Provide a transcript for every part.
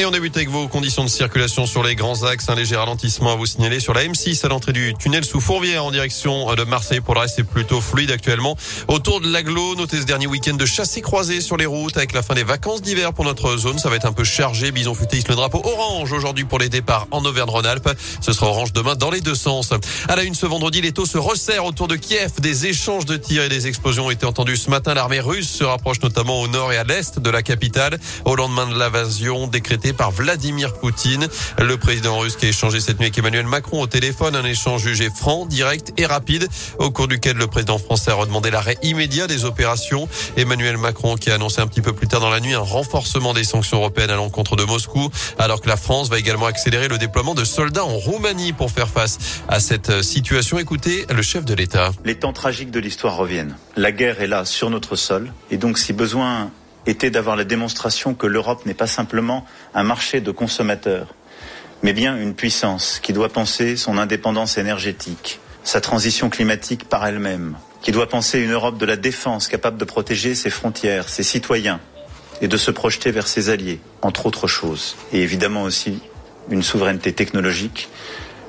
Et on débute avec vos conditions de circulation sur les grands axes. Un léger ralentissement à vous signaler sur la M6 à l'entrée du tunnel sous Fourvière en direction de Marseille. Pour le reste, c'est plutôt fluide actuellement. Autour de l'aglo, notez ce dernier week-end de chassé croisé sur les routes avec la fin des vacances d'hiver pour notre zone. Ça va être un peu chargé. Bison futé le drapeau orange aujourd'hui pour les départs en Auvergne-Rhône-Alpes. Ce sera orange demain dans les deux sens. À la une ce vendredi, les taux se resserrent autour de Kiev. Des échanges de tirs et des explosions ont été entendus ce matin. L'armée russe se rapproche notamment au nord et à l'est de la capitale au lendemain de l'invasion décrétée par Vladimir Poutine. Le président russe qui a échangé cette nuit avec Emmanuel Macron au téléphone, un échange jugé franc, direct et rapide, au cours duquel le président français a redemandé l'arrêt immédiat des opérations. Emmanuel Macron qui a annoncé un petit peu plus tard dans la nuit un renforcement des sanctions européennes à l'encontre de Moscou, alors que la France va également accélérer le déploiement de soldats en Roumanie pour faire face à cette situation. Écoutez le chef de l'État. Les temps tragiques de l'histoire reviennent. La guerre est là sur notre sol et donc si besoin était d'avoir la démonstration que l'Europe n'est pas simplement un marché de consommateurs, mais bien une puissance qui doit penser son indépendance énergétique, sa transition climatique par elle-même, qui doit penser une Europe de la défense capable de protéger ses frontières, ses citoyens, et de se projeter vers ses alliés, entre autres choses, et évidemment aussi une souveraineté technologique.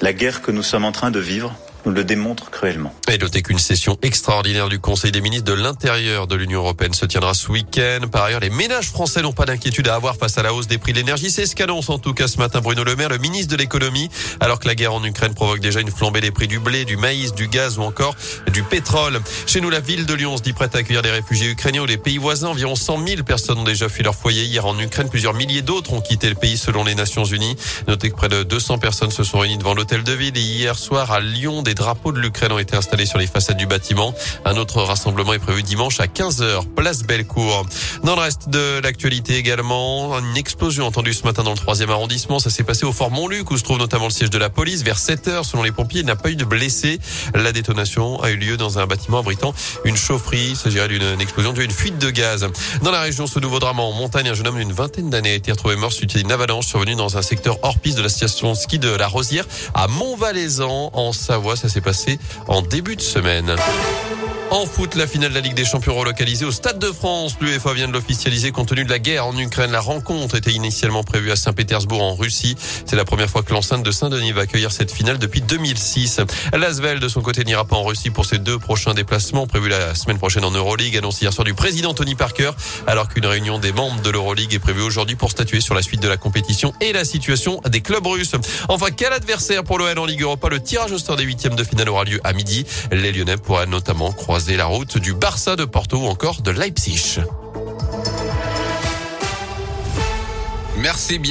La guerre que nous sommes en train de vivre nous le démontre cruellement. Et notez qu'une session extraordinaire du Conseil des ministres de l'Intérieur de l'Union européenne se tiendra ce week-end. Par ailleurs, les ménages français n'ont pas d'inquiétude à avoir face à la hausse des prix de l'énergie. C'est ce qu'annonce en tout cas ce matin Bruno Le Maire, le ministre de l'économie, alors que la guerre en Ukraine provoque déjà une flambée des prix du blé, du maïs, du gaz ou encore du pétrole. Chez nous, la ville de Lyon se dit prête à accueillir des réfugiés ukrainiens ou des pays voisins. Environ 100 000 personnes ont déjà fui leur foyer hier en Ukraine. Plusieurs milliers d'autres ont quitté le pays selon les Nations Unies. Notez que près de 200 personnes se sont réunies devant l'hôtel de ville et hier soir à Lyon, des drapeaux de l'Ukraine ont été installés sur les façades du bâtiment. Un autre rassemblement est prévu dimanche à 15h, place Bellecour. Dans le reste de l'actualité également, une explosion entendue ce matin dans le troisième arrondissement. Ça s'est passé au Fort Montluc où se trouve notamment le siège de la police. Vers 7 heures, selon les pompiers, il n'a pas eu de blessés. La détonation a eu lieu dans un bâtiment abritant une chaufferie. Il s'agirait d'une explosion due à une fuite de gaz. Dans la région, ce nouveau drame en montagne, un jeune homme d'une vingtaine d'années a été retrouvé mort suite à une avalanche survenue dans un secteur hors piste de la station ski de la Rosière à Montvalaisan en Savoie. Ça s'est passé en début de semaine. En foot, la finale de la Ligue des Champions relocalisée au Stade de France. L'UEFA vient de l'officialiser compte tenu de la guerre en Ukraine. La rencontre était initialement prévue à Saint-Pétersbourg en Russie. C'est la première fois que l'enceinte de Saint-Denis va accueillir cette finale depuis 2006. L'Asvel, de son côté, n'ira pas en Russie pour ses deux prochains déplacements prévus la semaine prochaine en Euroleague, annoncé hier soir du président Tony Parker, alors qu'une réunion des membres de l'Euroleague est prévue aujourd'hui pour statuer sur la suite de la compétition et la situation des clubs russes. Enfin, quel adversaire pour l'OL en Ligue Europa? Le tirage au sort des huitièmes de finale aura lieu à midi. Les Lyonnais pourraient notamment la route du Barça de Porto ou encore de Leipzig. Merci bien.